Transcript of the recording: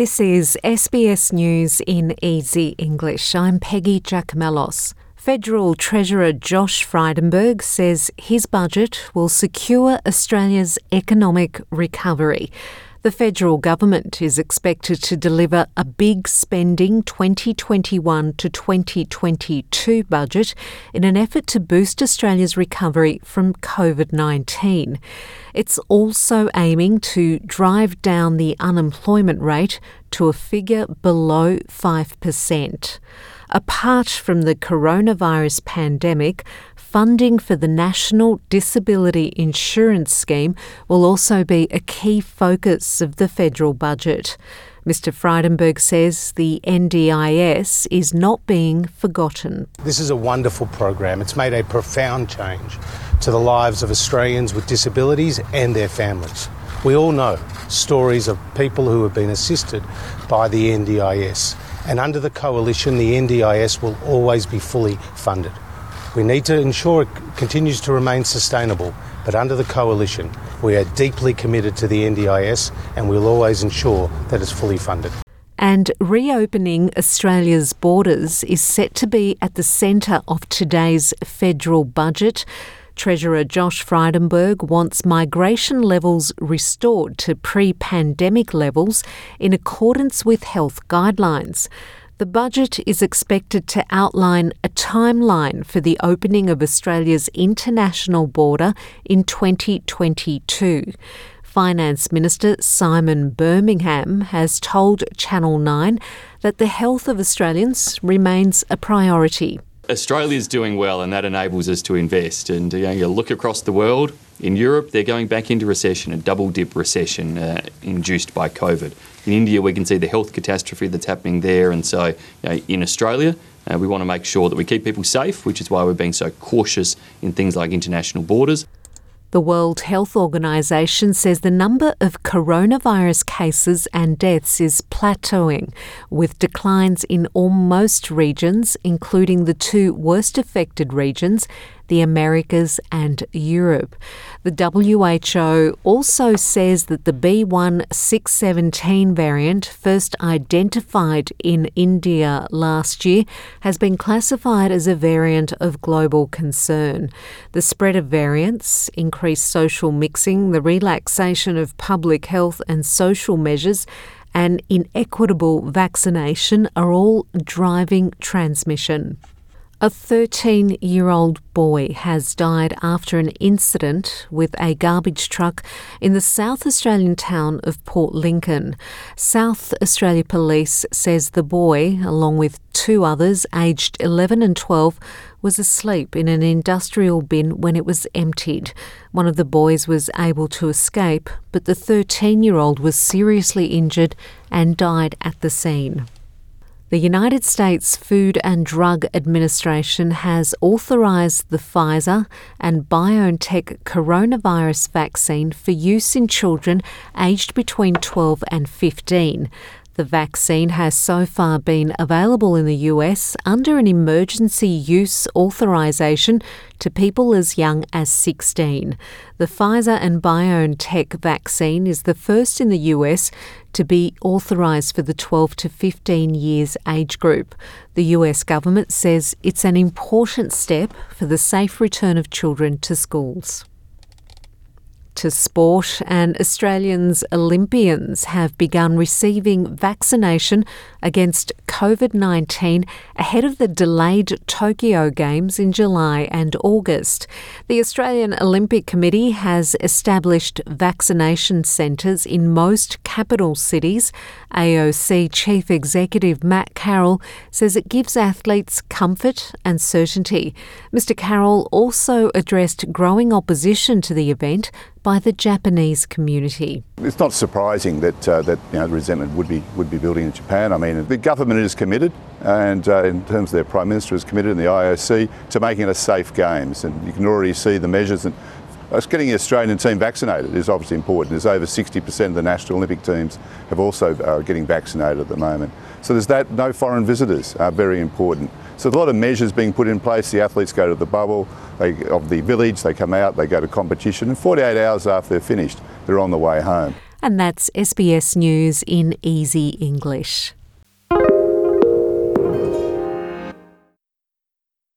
This is SBS News in Easy English. I'm Peggy Giakoumelos. Federal Treasurer Josh Frydenberg says his budget will secure Australia's economic recovery. The federal government is expected to deliver a big spending 2021 to 2022 budget in an effort to boost Australia's recovery from COVID 19. It's also aiming to drive down the unemployment rate to a figure below 5%. Apart from the coronavirus pandemic, funding for the National Disability Insurance Scheme will also be a key focus of the federal budget. Mr. Frydenberg says the NDIS is not being forgotten. This is a wonderful program. It's made a profound change to the lives of Australians with disabilities and their families. We all know stories of people who have been assisted by the NDIS, and under the coalition, the NDIS will always be fully funded. We need to ensure it continues to remain sustainable, but under the coalition, we are deeply committed to the NDIS and we'll always ensure that it's fully funded. And reopening Australia's borders is set to be at the centre of today's federal budget. Treasurer Josh Frydenberg wants migration levels restored to pre pandemic levels in accordance with health guidelines. The budget is expected to outline a timeline for the opening of Australia's international border in 2022. Finance Minister Simon Birmingham has told Channel 9 that the health of Australians remains a priority. Australia's doing well, and that enables us to invest. And you, know, you look across the world, in Europe, they're going back into recession, a double dip recession uh, induced by COVID. In India, we can see the health catastrophe that's happening there. And so, you know, in Australia, uh, we want to make sure that we keep people safe, which is why we're being so cautious in things like international borders. The World Health Organization says the number of coronavirus cases and deaths is plateauing, with declines in almost regions, including the two worst affected regions, the Americas and Europe. The WHO also says that the B1617 variant, first identified in India last year, has been classified as a variant of global concern. The spread of variants, increased social mixing, the relaxation of public health and social measures, and inequitable vaccination are all driving transmission. A 13 year old boy has died after an incident with a garbage truck in the South Australian town of Port Lincoln. South Australia Police says the boy, along with two others aged 11 and 12, was asleep in an industrial bin when it was emptied. One of the boys was able to escape, but the 13 year old was seriously injured and died at the scene. The United States Food and Drug Administration has authorised the Pfizer and BioNTech coronavirus vaccine for use in children aged between 12 and 15. The vaccine has so far been available in the US under an emergency use authorization to people as young as 16. The Pfizer and BioNTech vaccine is the first in the US to be authorized for the 12 to 15 years age group. The US government says it's an important step for the safe return of children to schools to sport, and Australians Olympians have begun receiving vaccination against COVID 19 ahead of the delayed Tokyo Games in July and August. The Australian Olympic Committee has established vaccination centres in most capital cities. AOC Chief Executive Matt Carroll says it gives athletes comfort and certainty. Mr. Carroll also addressed growing opposition to the event by the Japanese community. It's not surprising that uh, that you know, resentment would be would be building in Japan. I mean, the government is committed, and uh, in terms of their prime minister is committed, and the IOC to making it a safe games. And you can already see the measures. And getting the Australian team vaccinated is obviously important. There's over 60% of the national Olympic teams have also uh, getting vaccinated at the moment. So there's that. No foreign visitors are very important. So a lot of measures being put in place. The athletes go to the bubble they, of the village, they come out, they go to competition, and 48 hours after they're finished, they're on the way home. And that's SBS News in easy English.